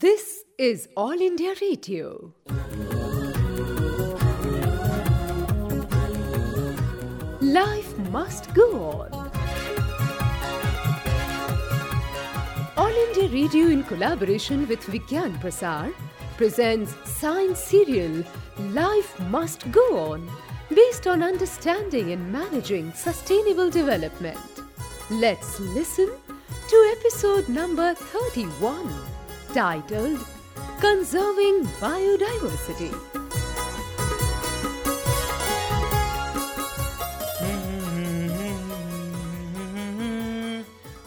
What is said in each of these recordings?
This is All India Radio. Life must go on. All India Radio, in collaboration with Vigyan Prasar, presents science serial Life Must Go On, based on understanding and managing sustainable development. Let's listen to episode number 31, titled Conserving Biodiversity.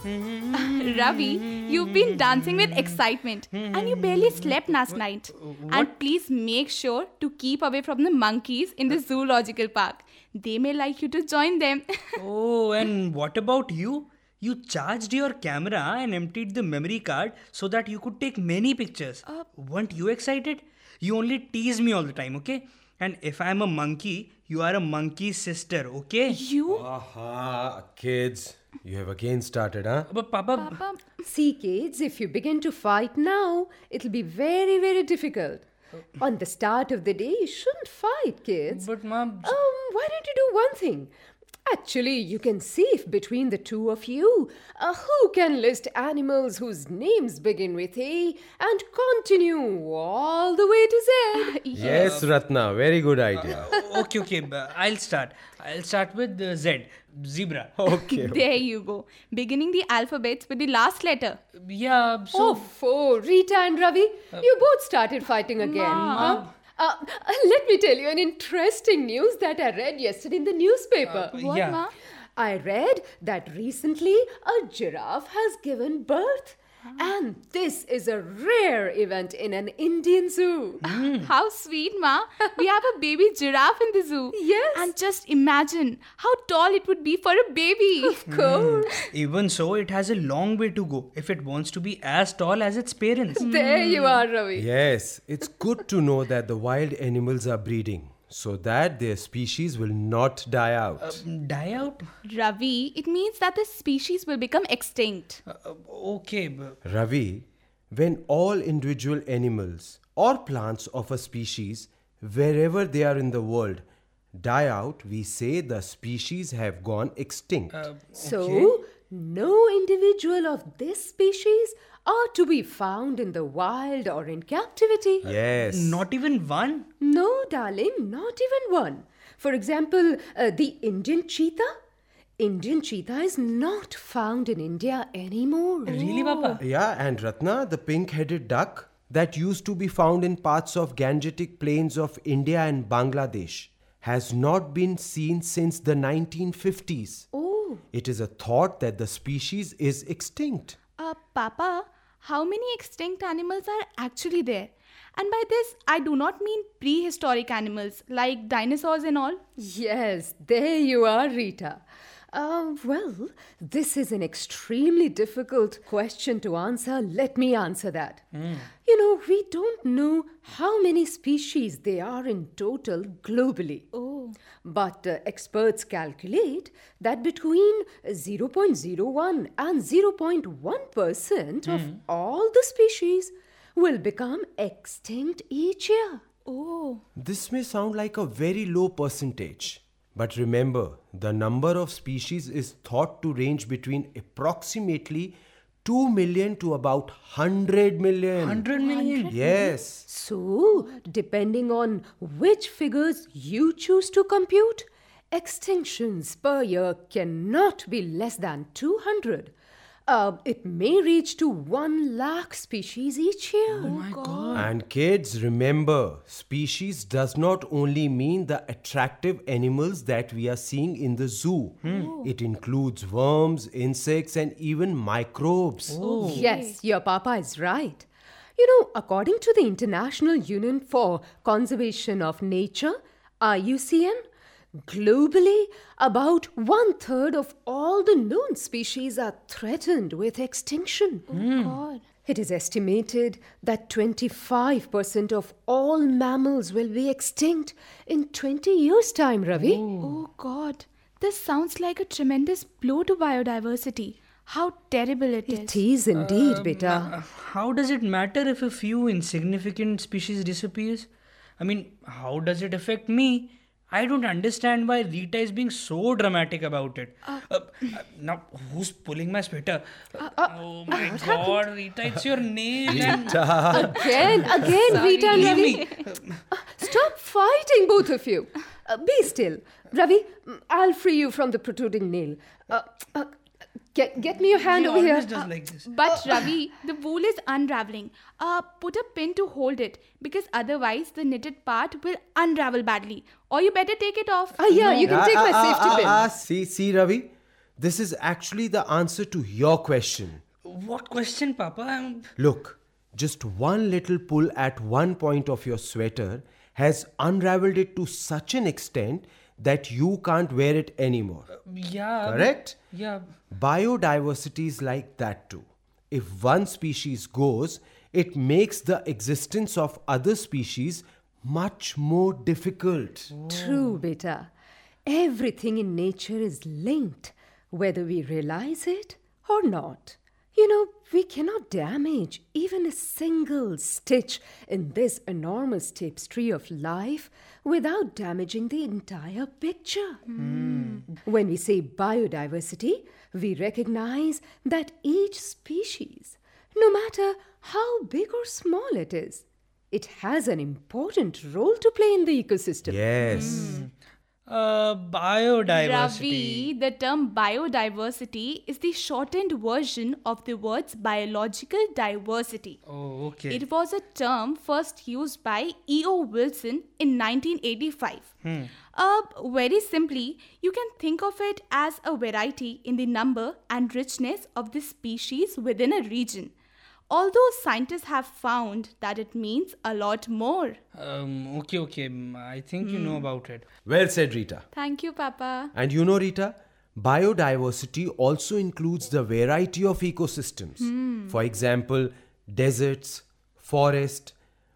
Ravi, you've been dancing with excitement and you barely slept last night. And please make sure to keep away from the monkeys in the zoological park. They may like you to join them. Oh, and what about you? You charged your camera and emptied the memory card so that you could take many pictures. Weren't you excited? You only tease me all the time, okay? And if I'm a monkey, you are a monkey's sister, okay? you? Aha, kids. You have again started, huh? But Papa, Papa, See, kids, if you begin to fight now, it'll be very, very difficult. On the start of the day, you shouldn't fight, kids. but mom, Um, why don't you do one thing? Actually, you can see if between the two of you, uh, who can list animals whose names begin with A and continue all the way to Z. Yes, Ratna. Very good idea. okay, okay, I'll start. I'll start with uh, Z, zebra. Okay. there you go. Beginning the alphabets with the last letter. Yeah, so. Oh, oh, Rita and Ravi, you both started fighting again. Huh? Uh, uh, let me tell you an interesting news that I read yesterday in the newspaper. What, Yeah. Ma? I read that recently a giraffe has given birth. Oh. And this is a rare event in an Indian zoo. Mm. How sweet, Ma. We have a baby giraffe in the zoo. Yes. And just imagine how tall it would be for a baby. Of hmm. course. Even so, it has a long way to go if it wants to be as tall as its parents. There you hmm. are, Ravi. Yes, it's good to know that the wild animals are breeding so that their species will not die out. Die out? Ravi, it means that the species will become extinct. Uh, uh, okay, b- Ravi, when all individual animals or plants of a species, wherever they are in the world, die out, we say the species have gone extinct. So, no individual of this species are to be found in the wild or in captivity. yes. not even one? No, darling, not even one. For example, uh, the Indian cheetah. Indian cheetah is not found in India anymore. Really, Papa? Yeah, and Ratna, the pink headed duck that used to be found in parts of Gangetic plains of India and Bangladesh has not been seen since the 1950s. Oh, It is a thought that the species is extinct. Uh, Papa, how many extinct animals are actually there? And by this, I do not mean prehistoric animals like dinosaurs and all. yes, there you are, Rita. Uh, well, this is an extremely difficult question to answer. Let me answer that. You know, we don't know how many species there are in total globally. Oh. But uh, experts calculate that between 0.01 and 0.1% of all the species will become extinct each year. Oh. This may sound like a very low percentage. But remember, the number of species is thought to range between approximately 2 million to about 100 million. 100 million? Yes. So, depending on which figures you choose to compute, extinctions per year cannot be less than 200. Uh, it may reach to 1 lakh species each year. Oh my god. And kids, remember, species does not only mean the attractive animals that we are seeing in the zoo. It includes worms, insects, and even microbes. Yes, your papa is right. You know, according to the International Union for Conservation of Nature, IUCN, globally, about one third of all the known species are threatened with extinction. Oh God. It is estimated that 25% of all mammals will be extinct in 20 years' time, Ravi. Oh God. This sounds like a tremendous blow to biodiversity. How terrible it is. It is indeed, beta. Uh, how does it matter if a few insignificant species disappears? I mean, how does it affect me? I don't understand why Rita is being so dramatic about it. Uh, uh, now, who's pulling my sweater? oh my god, Rita, it's your name. and- Again, again, Rita and Ravi. Stop fighting, both of you. Uh, be still. Ravi, mm, I'll free you from the protruding nail. Uh, uh, get, get me your hand He over here. always does like this. But Ravi, the wool is unraveling. Uh, put a pin to hold it because otherwise the knitted part will unravel badly. Or you better take it off. Ah, yeah, you can Ah, take ah, my ah, safety ah, pin. ah, see, see, Ravi. This is actually the answer to your question. What question, Papa? I'm- Look, just one little pull at one point of your sweater has unraveled it to such an extent that you can't wear it anymore. Yeah. Correct? Yeah. Biodiversity is like that too. If one species goes, it makes the existence of other species much more difficult. True, beta. Everything in nature is linked, whether we realize it or not. You know, we cannot damage even a single stitch in this enormous tapestry of life without damaging the entire picture. When we say biodiversity, we recognize that each species, no matter how big or small it is, it has an important role to play in the ecosystem. Yes. Mm. Uh, biodiversity. Ravi, the term biodiversity is the shortened version of the words biological diversity. Oh, okay. It was a term first used by E.O. Wilson in 1985. Hmm. Uh, very simply, you can think of it as a variety in the number and richness of the species within a region. Although scientists have found that it means a lot more. Um, okay, okay. mm, I think you know about it. Well said, Rita. Thank you, Papa. And you know, Rita, biodiversity also includes the variety of ecosystems. For example, deserts, forests,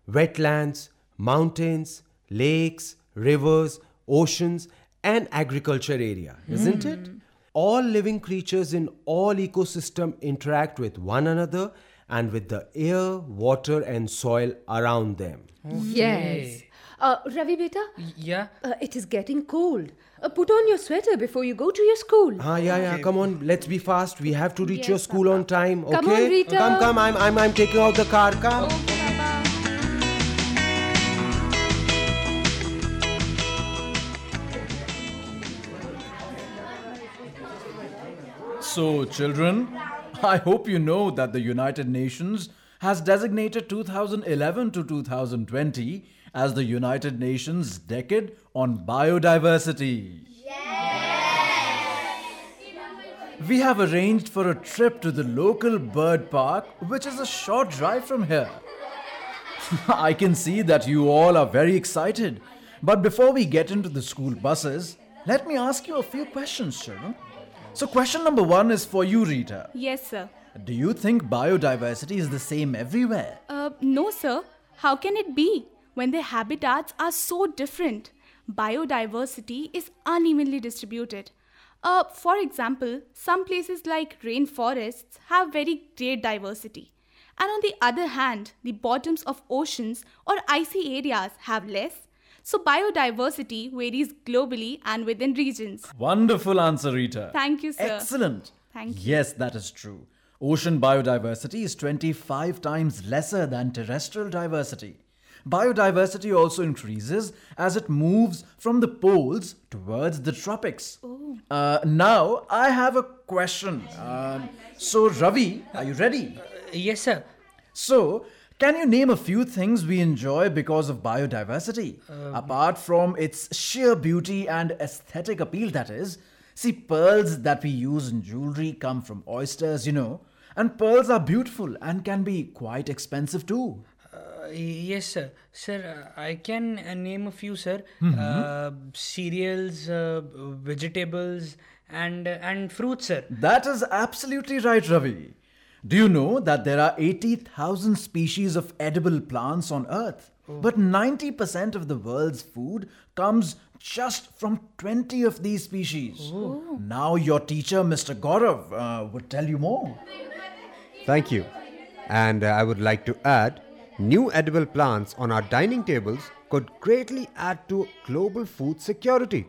wetlands, mountains, lakes, rivers, oceans, and agriculture area, isn't it? All living creatures in all ecosystem interact with one another and with the air, water, and soil around them. Yes. Uh, Ravi beta, Yeah. uh, it is getting cold. Uh, put on your sweater before you go to your school. Ah, yeah, yeah. Come on, let's be fast. We have to reach your Yes, school on time. Okay? Come on, Rita. Come, come. I'm, I'm, I'm taking out the car. Come. Okay, Papa. So, children, I hope you know that the United Nations has designated 2011 to 2020 as the United Nations Decade on Biodiversity. We have arranged for a trip to the local bird park, which is a short drive from here. I can see that you all are very excited. But before we get into the school buses, let me ask you a few questions, children. So, question number one is for you, Rita. Yes, sir. Do you think biodiversity is the same everywhere? Uh, no, sir. How can it be when their habitats are so different? Biodiversity is unevenly distributed. Uh, for example, some places like rainforests have very great diversity. And on the other hand, the bottoms of oceans or icy areas have less. So biodiversity varies globally and within regions. Wonderful answer, Rita. Thank you, sir. Excellent. Thank you. Yes, that is true. Ocean biodiversity is 25 times lesser than terrestrial diversity. Biodiversity also increases as it moves from the poles towards the tropics. Uh, now, I have a question. Um, so, Ravi, are you ready? Yes, sir. So, can you name a few things we enjoy because of biodiversity? Apart from its sheer beauty and aesthetic appeal, that is. See, pearls that we use in jewelry come from oysters, you know. And pearls are beautiful and can be quite expensive too. Uh, yes, sir. Sir, uh, I can uh, name a few, sir. Uh, cereals, uh, vegetables, and uh, and fruits, sir. That is absolutely right, Ravi. Do you know that there are 80,000 species of edible plants on Earth? But 90% of the world's food comes just from 20 of these species. Now, your teacher, Mr. Gaurav, uh, would tell you more. Thank you. And uh, I would like to add new edible plants on our dining tables could greatly add to global food security.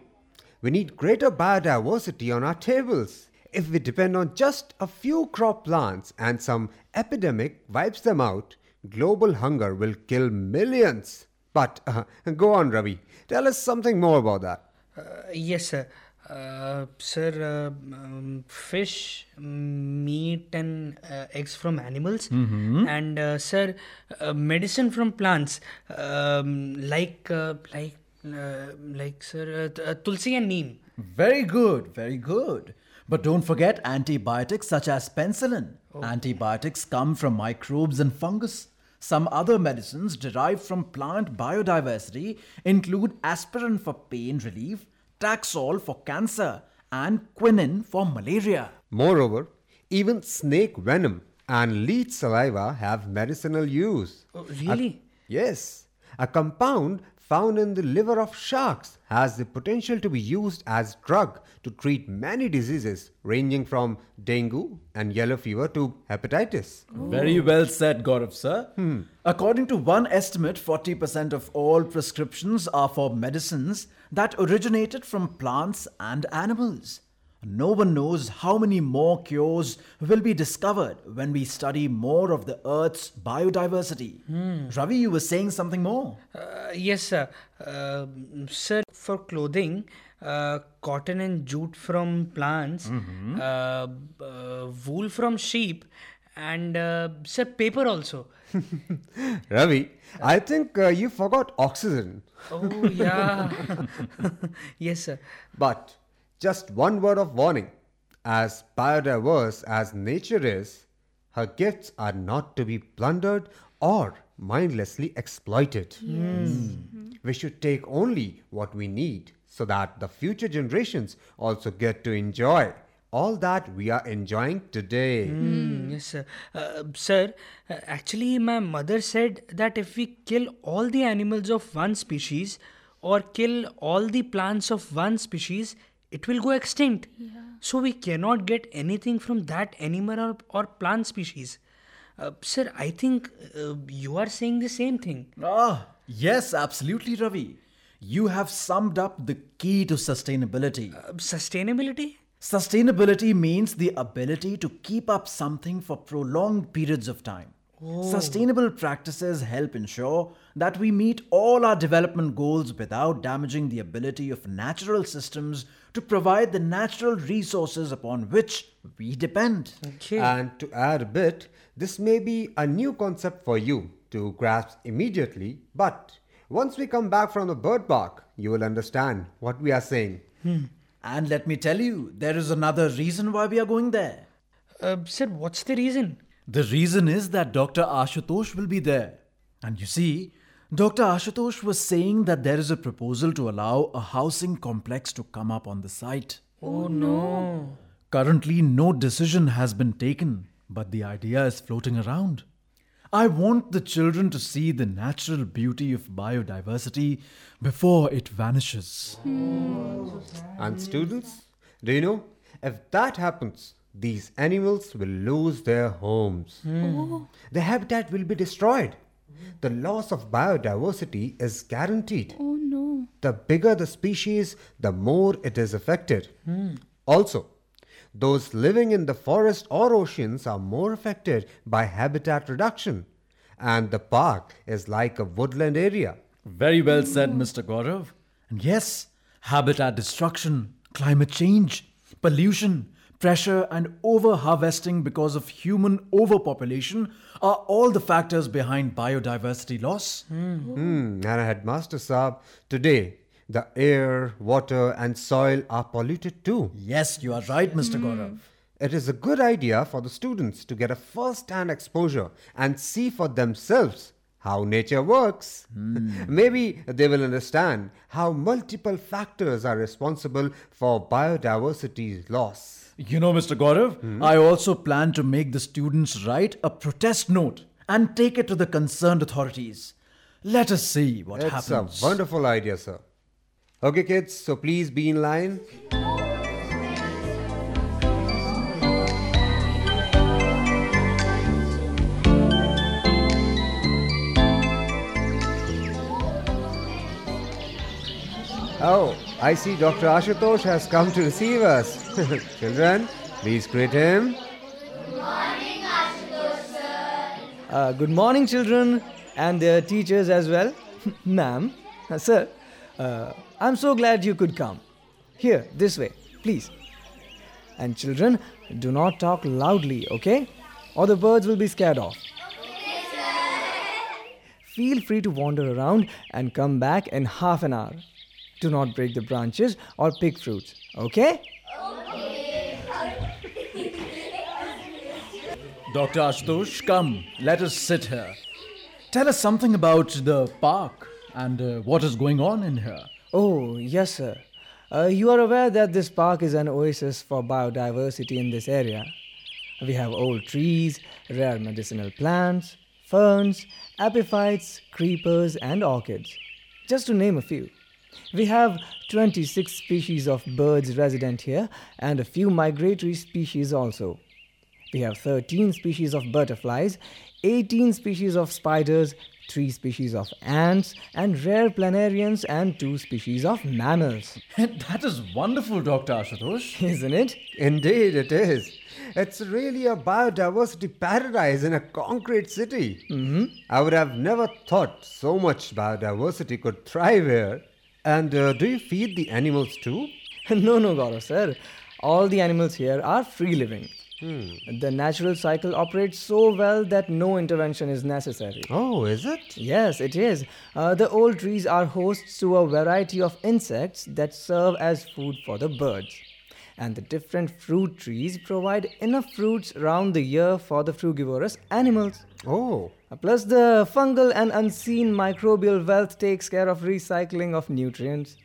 We need greater biodiversity on our tables. If we depend on just a few crop plants and some epidemic wipes them out, global hunger will kill millions. But uh, go on, Ravi. Tell us something more about that. Uh, yes, sir. Uh, sir, uh, um, fish, meat, and uh, eggs from animals, and uh, sir, uh, medicine from plants, um, like uh, like uh, like sir, uh, uh, tulsi and neem. Very good, very good. But don't forget antibiotics such as penicillin. Oh. Antibiotics come from microbes and fungus. Some other medicines derived from plant biodiversity include aspirin for pain relief, Taxol for cancer, and quinine for malaria. Moreover, even snake venom and leech saliva have medicinal use. Oh, really? Yes, a compound found in the liver of sharks has the potential to be used as drug to treat many diseases ranging from dengue and yellow fever to hepatitis. Very well said, Gaurav sir. Hmm. According to one estimate, 40% of all prescriptions are for medicines that originated from plants and animals. No one knows how many more cures will be discovered when we study more of the Earth's biodiversity. Ravi, you were saying something more. Uh, yes, sir. Uh, sir, for clothing, uh, cotton and jute from plants, uh, uh, wool from sheep, and uh, sir, paper also. Ravi, I think uh, you forgot oxygen. Oh, yeah. yes, sir. But just one word of warning as biodiverse as nature is, her gifts are not to be plundered or mindlessly exploited. We should take only what we need so that the future generations also get to enjoy all that we are enjoying today. Mm, yes, sir. Uh, sir, uh, actually, my mother said that if we kill all the animals of one species or kill all the plants of one species, it will go extinct. Yeah. So we cannot get anything from that animal or, or plant species. Uh, sir, I think uh, you are saying the same thing. Ah, yes, absolutely, Ravi. You have summed up the key to sustainability. Uh, sustainability? Sustainability means the ability to keep up something for prolonged periods of time. Sustainable practices help ensure that we meet all our development goals without damaging the ability of natural systems to provide the natural resources upon which we depend. Okay. And to add a bit, this may be a new concept for you to grasp immediately, but once we come back from the bird park, you will understand what we are saying. And let me tell you, there is another reason why we are going there. Uh, sir, what's the reason? The reason is that Dr. Ashutosh will be there. And you see, Dr. Ashutosh was saying that there is a proposal to allow a housing complex to come up on the site. Oh, no. Currently, no decision has been taken, but the idea is floating around. I want the children to see the natural beauty of biodiversity before it vanishes. Hmm. And students, do you know, if that happens, these animals will lose their homes. Hmm. The habitat will be destroyed. The loss of biodiversity is guaranteed. Oh no. The bigger the species, the more it is affected. Hmm. Also, those living in the forest or oceans are more affected by habitat reduction. And the park is like a woodland area. Very well said, Mr. Gaurav. And yes, habitat destruction, climate change, pollution, pressure, and over harvesting because of human overpopulation are all the factors behind biodiversity loss. Hmm, and Headmaster Saab, today the air, water, and soil are polluted too. Yes, you are right, Mr. Gaurav. It is a good idea for the students to get a first hand exposure and see for themselves how nature works. Maybe they will understand how multiple factors are responsible for biodiversity loss. You know, Mr. Gaurav, hmm? I also plan to make the students write a protest note and take it to the concerned authorities. Let us see what It's happens. a wonderful idea, sir. Okay, kids, so please be in line. Oh, I see Dr. Ashutosh has come to receive us. Children, please greet him. Good morning, Ashutosh, sir. Uh, good morning, children, and their teachers as well. Ma'am, uh, sir, uh, I'm so glad you could come. Here, this way, please. And children, do not talk loudly, okay? Or the birds will be scared off. Feel free to wander around and come back in half an hour. Do not break the branches or pick fruits, okay? Dr. Ashutosh, come, let us sit here. Tell us something about the park and uh, what is going on in here. Oh, yes, sir. Uh, you are aware that this park is an oasis for biodiversity in this area. We have old trees, rare medicinal plants, ferns, epiphytes, creepers, and orchids, just to name a few. We have 26 species of birds resident here and a few migratory species also. We have 13 species of butterflies, 18 species of spiders, 3 species of ants, and rare planarians and 2 species of mammals. that is wonderful, Dr. Ashutosh. Isn't it? Indeed, it is. It's really a biodiversity paradise in a concrete city. Mm-hmm. I would have never thought so much biodiversity could thrive here. And uh, do you feed the animals too? no, no, Gaurav sir. All the animals here are free living. The natural cycle operates so well that no intervention is necessary. Oh, is it? Yes, it is. Uh, the old trees are hosts to a variety of insects that serve as food for the birds. And the different fruit trees provide enough fruits round the year for the frugivorous animals. Oh, Plus, the fungal and unseen microbial wealth takes care of recycling of nutrients.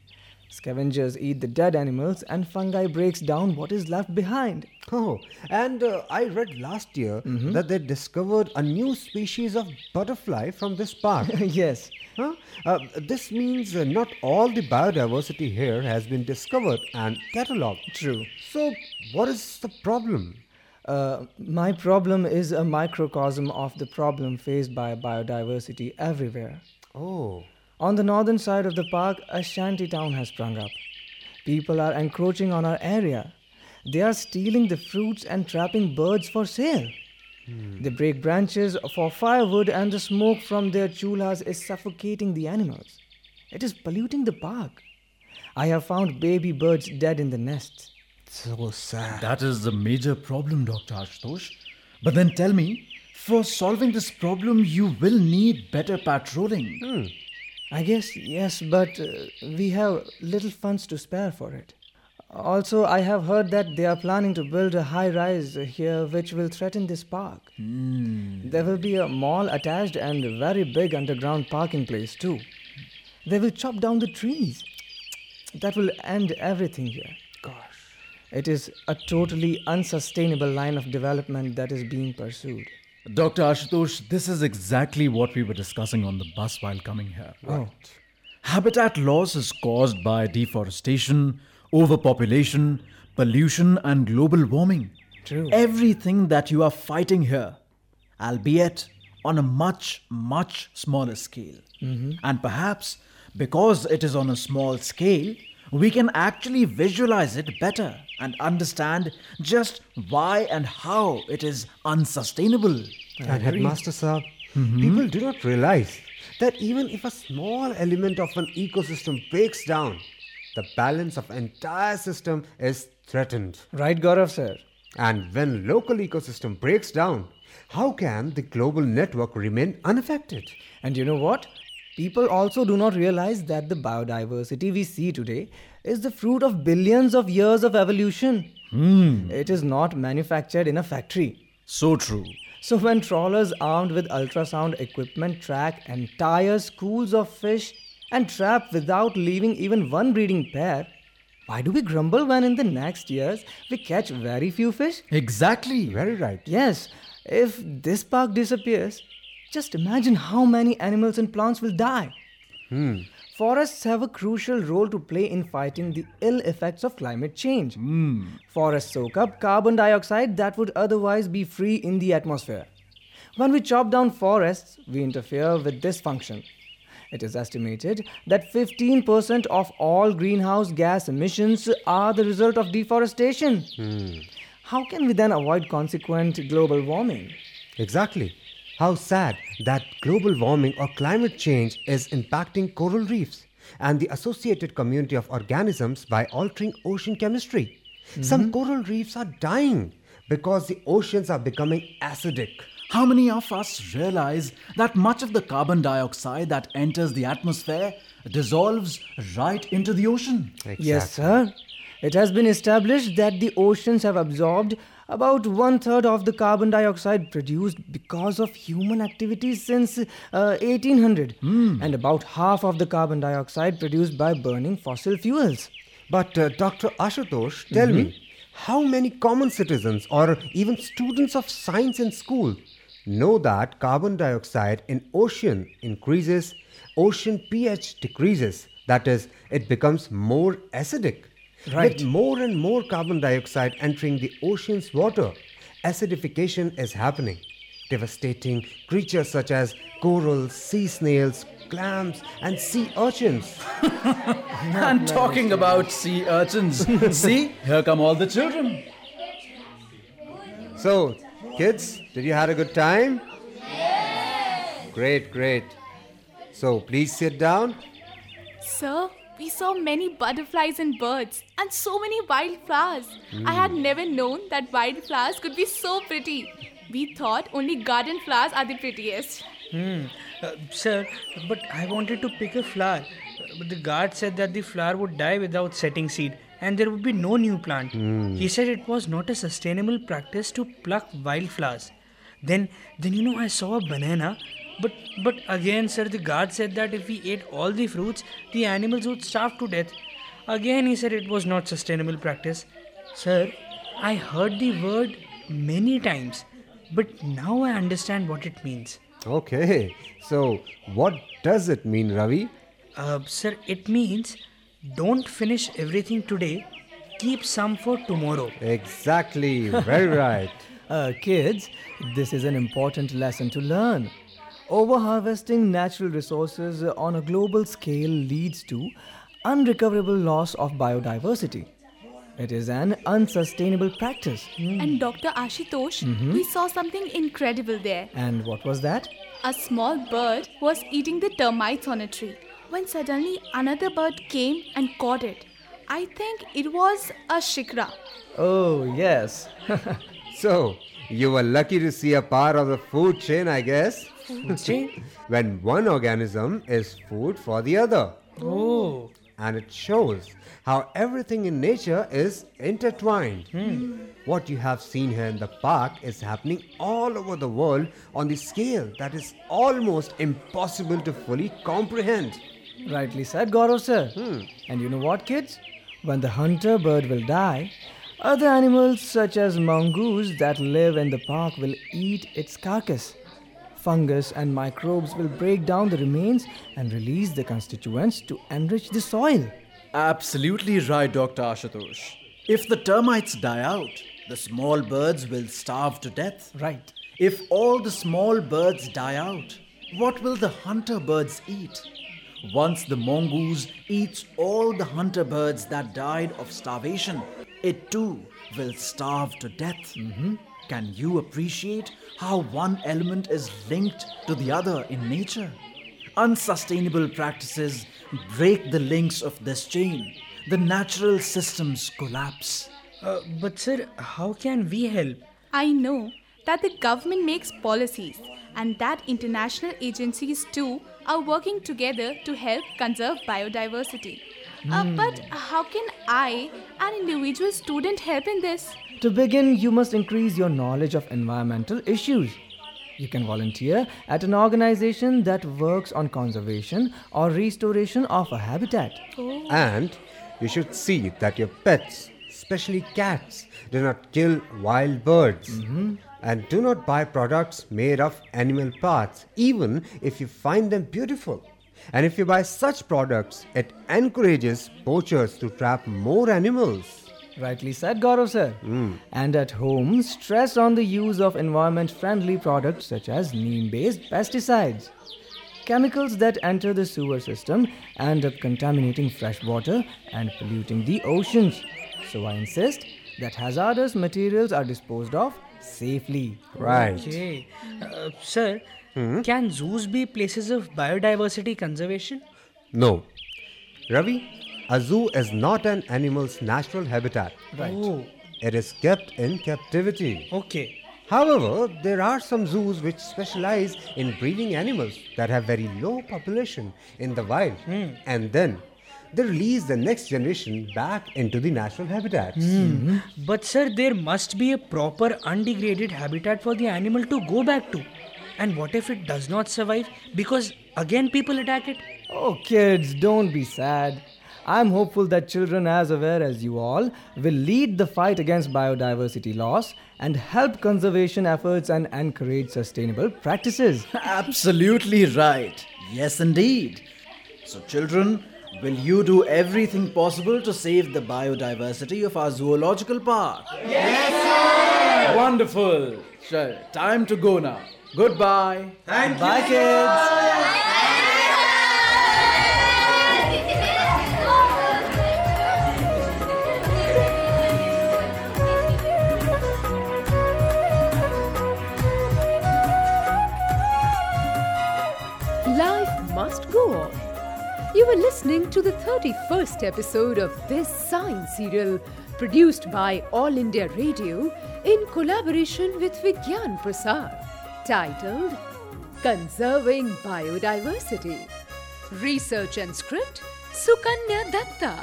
Scavengers eat the dead animals, and fungi breaks down what is left behind. oh. And uh, I read last year that they discovered a new species of butterfly from this park. yes, Huh? Uh, this means uh, not all the biodiversity here has been discovered and catalogued. True. So, what is the problem? Uh, my problem is a microcosm of the problem faced by biodiversity everywhere. Oh, On the northern side of the park, a shanty town has sprung up. People are encroaching on our area. They are stealing the fruits and trapping birds for sale. They break branches for firewood, and the smoke from their chulas is suffocating the animals. It is polluting the park. I have found baby birds dead in the nests. So sad. That is the major problem, Dr. Ashutosh. But then tell me, for solving this problem, you will need better patrolling. I guess yes, but uh, we have little funds to spare for it. Also, I have heard that they are planning to build a high rise here which will threaten this park. There will be a mall attached and a very big underground parking place too. They will chop down the trees. That will end everything here. It is a totally unsustainable line of development that is being pursued. Dr. Ashutosh, this is exactly what we were discussing on the bus while coming here. Oh. Habitat loss is caused by deforestation, overpopulation, pollution, and global warming. True. Everything that you are fighting here, albeit on a much, much smaller scale. Mm-hmm. And perhaps because it is on a small scale, we can actually visualize it better and understand just why and how it is unsustainable. And Headmaster Saab, mm-hmm. people do not realize that even if a small element of an ecosystem breaks down, the balance of entire system is threatened. Right, Gaurav sir? And when local ecosystem breaks down, how can the global network remain unaffected? And you know what? People also do not realize that the biodiversity we see today is the fruit of billions of years of evolution. Hmm. It is not manufactured in a factory. So true. So, when trawlers armed with ultrasound equipment track entire schools of fish and trap without leaving even one breeding pair, Why do we grumble when in the next years we catch very few fish? Exactly. Very right. Yes, if this park disappears, just imagine how many animals and plants will die. Hmm. Forests have a crucial role to play in fighting the ill effects of climate change. Hmm. Forests soak up carbon dioxide that would otherwise be free in the atmosphere. When we chop down forests, we interfere with this function. It is estimated that 15% of all greenhouse gas emissions are the result of deforestation. Hmm. How can we then avoid consequent global warming? Exactly. How sad that global warming or climate change is impacting coral reefs and the associated community of organisms by altering ocean chemistry. Some mm-hmm. coral reefs are dying because the oceans are becoming acidic. How many of us realize that much of the carbon dioxide that enters the atmosphere dissolves right into the ocean? Yes, sir. It has been established that the oceans have absorbed about one third of the carbon dioxide produced because of human activities since uh, 1800, and about half of the carbon dioxide produced by burning fossil fuels. But uh, Dr. Ashutosh, tell me, how many common citizens or even students of science in school know that carbon dioxide in ocean increases, ocean pH decreases, that is, it becomes more acidic. Right. With more and more carbon dioxide entering the ocean's water, acidification is happening, devastating creatures such as corals, sea snails, clams, and sea urchins. and talking about sea urchins, see, here come all the children. So, kids, did you have a good time? Yes. Great, great. So, please sit down. Sir, we saw many butterflies and birds and so many wildflowers. I had never known that wildflowers could be so pretty. We thought only garden flowers are the prettiest. Hmm. Uh, sir, but I wanted to pick a flower. But the guard said that the flower would die without setting seed and there would be no new plant. He said it was not a sustainable practice to pluck wildflowers. Then, then you know, I saw a banana. But, but again, sir, the guard said that if we ate all the fruits, the animals would starve to death. Again, he said it was not sustainable practice. Sir, I heard the word many times, but now I understand what it means. Okay, so what does it mean, Ravi? Uh, sir, it means don't finish everything today, keep some for tomorrow. Exactly, very right. Uh, kids, this is an important lesson to learn. Overharvesting natural resources on a global scale leads to unrecoverable loss of biodiversity. It is an unsustainable practice. Hmm. And Dr. Ashutosh, mm-hmm. we saw something incredible there. And what was that? A small bird was eating the termites on a tree when suddenly another bird came and caught it. I think it was a shikra. Oh, yes. So, you were lucky to see a part of the food chain, I guess. When one organism is food for the other. Oh. And it shows how everything in nature is intertwined. Hmm. What you have seen here in the park is happening all over the world on the scale that is almost impossible to fully comprehend. Rightly said, Gaurav sir. Hmm. And you know what, kids? When the hunter bird will die, other animals such as mongoose that live in the park will eat its carcass. Fungus and microbes will break down the remains and release the constituents to enrich the soil. Absolutely right, Dr. Ashutosh. If the termites die out, the small birds will starve to death. Right. If all the small birds die out, what will the hunter birds eat? Once the mongoose eats all the hunter birds that died of starvation, it too will starve to death. Mm-hmm. Can you appreciate how one element is linked to the other in nature? Unsustainable practices break the links of this chain. The natural systems collapse. Uh, but, sir, how can we help? I know that the government makes policies and that international agencies too are working together to help conserve biodiversity. Uh, but how can I, an individual student, help in this? To begin, you must increase your knowledge of environmental issues. You can volunteer at an organization that works on conservation or restoration of a habitat. Oh. And you should see that your pets, especially cats, do not kill wild birds. Mm-hmm. And do not buy products made of animal parts, even if you find them beautiful. And if you buy such products, it encourages poachers to trap more animals. Rightly said, Gaurav sir. And at home, stress on the use of environment friendly products such as neem based pesticides. Chemicals that enter the sewer system end up contaminating fresh water and polluting the oceans. So I insist that hazardous materials are disposed of safely. Right. Okay. Uh, sir, can zoos be places of biodiversity conservation? No. Ravi, a zoo is not an animal's natural habitat. Right. Oh, It is kept in captivity. okay. However, there are some zoos which specialize in breeding animals that have very low population in the wild. Hmm. And then they release the next generation back into the natural habitats. Hmm. But, sir, there must be a proper undegraded habitat for the animal to go back to. And what if it does not survive because again people attack it? Oh, kids, don't be sad. I'm hopeful that children, as aware as you all, will lead the fight against biodiversity loss and help conservation efforts and encourage sustainable practices. Absolutely right. Yes, indeed. So, children, will you do everything possible to save the biodiversity of our zoological park? Yes, sir! Wonderful. Sure, time to go now. Goodbye. Thank Bye, kids. Life must go on. You were listening to the 31st episode of this science serial produced by All India Radio in collaboration with Vigyan Prasar, titled Conserving Biodiversity. Research and script Sukanya Datta.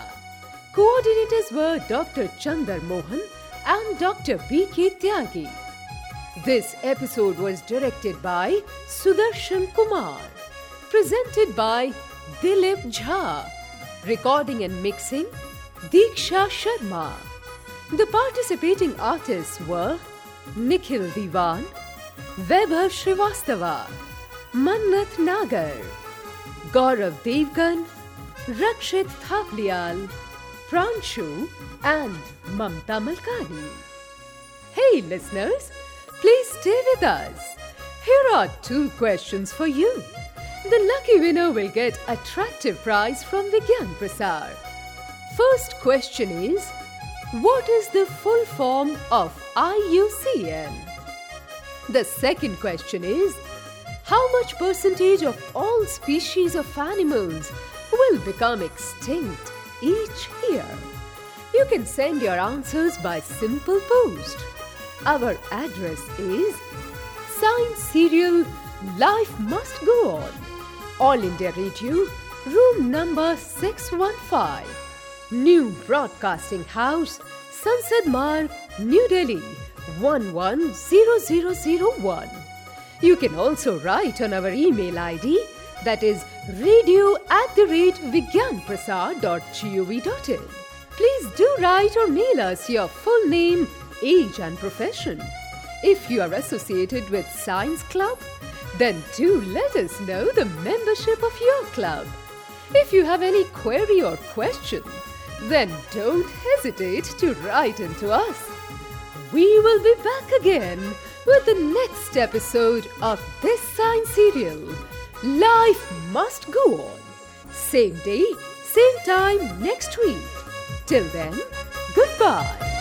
Coordinators were Dr. Chandar Mohan and Dr. B.K. Tyagi. This episode was directed by Sudarshan Kumar. Presented by Dilip Jha. Recording and mixing Diksha Sharma. The participating artists were Nikhil Diwan, Vaibhav Srivastava, Mannat Nagar, Gaurav Devgan, Rakshit Thapliyal, Pranshu, and Mamta Malkani. Hey, listeners, please stay with us. Here are two questions for you. The lucky winner will get attractive prize from Vigyan Prasar. First question is What is the full form of IUCN? The second question is How much percentage of all species of animals will become extinct each year? You can send your answers by simple post. Our address is Science Serial Life Must Go On. All India Radio, room number 615. New Broadcasting House, Sansad Marg, New Delhi 110001. You can also write on our email ID that is radio at the rate vigyanprasar.gov.in. Please do write or mail us your full name, age, and profession. If you are associated with Science Club, then do let us know the membership of your club. If you have any query or question, then don't hesitate to write into us. We will be back again with the next episode of this science serial. Life must go on. Same day, same time next week. Till then, goodbye.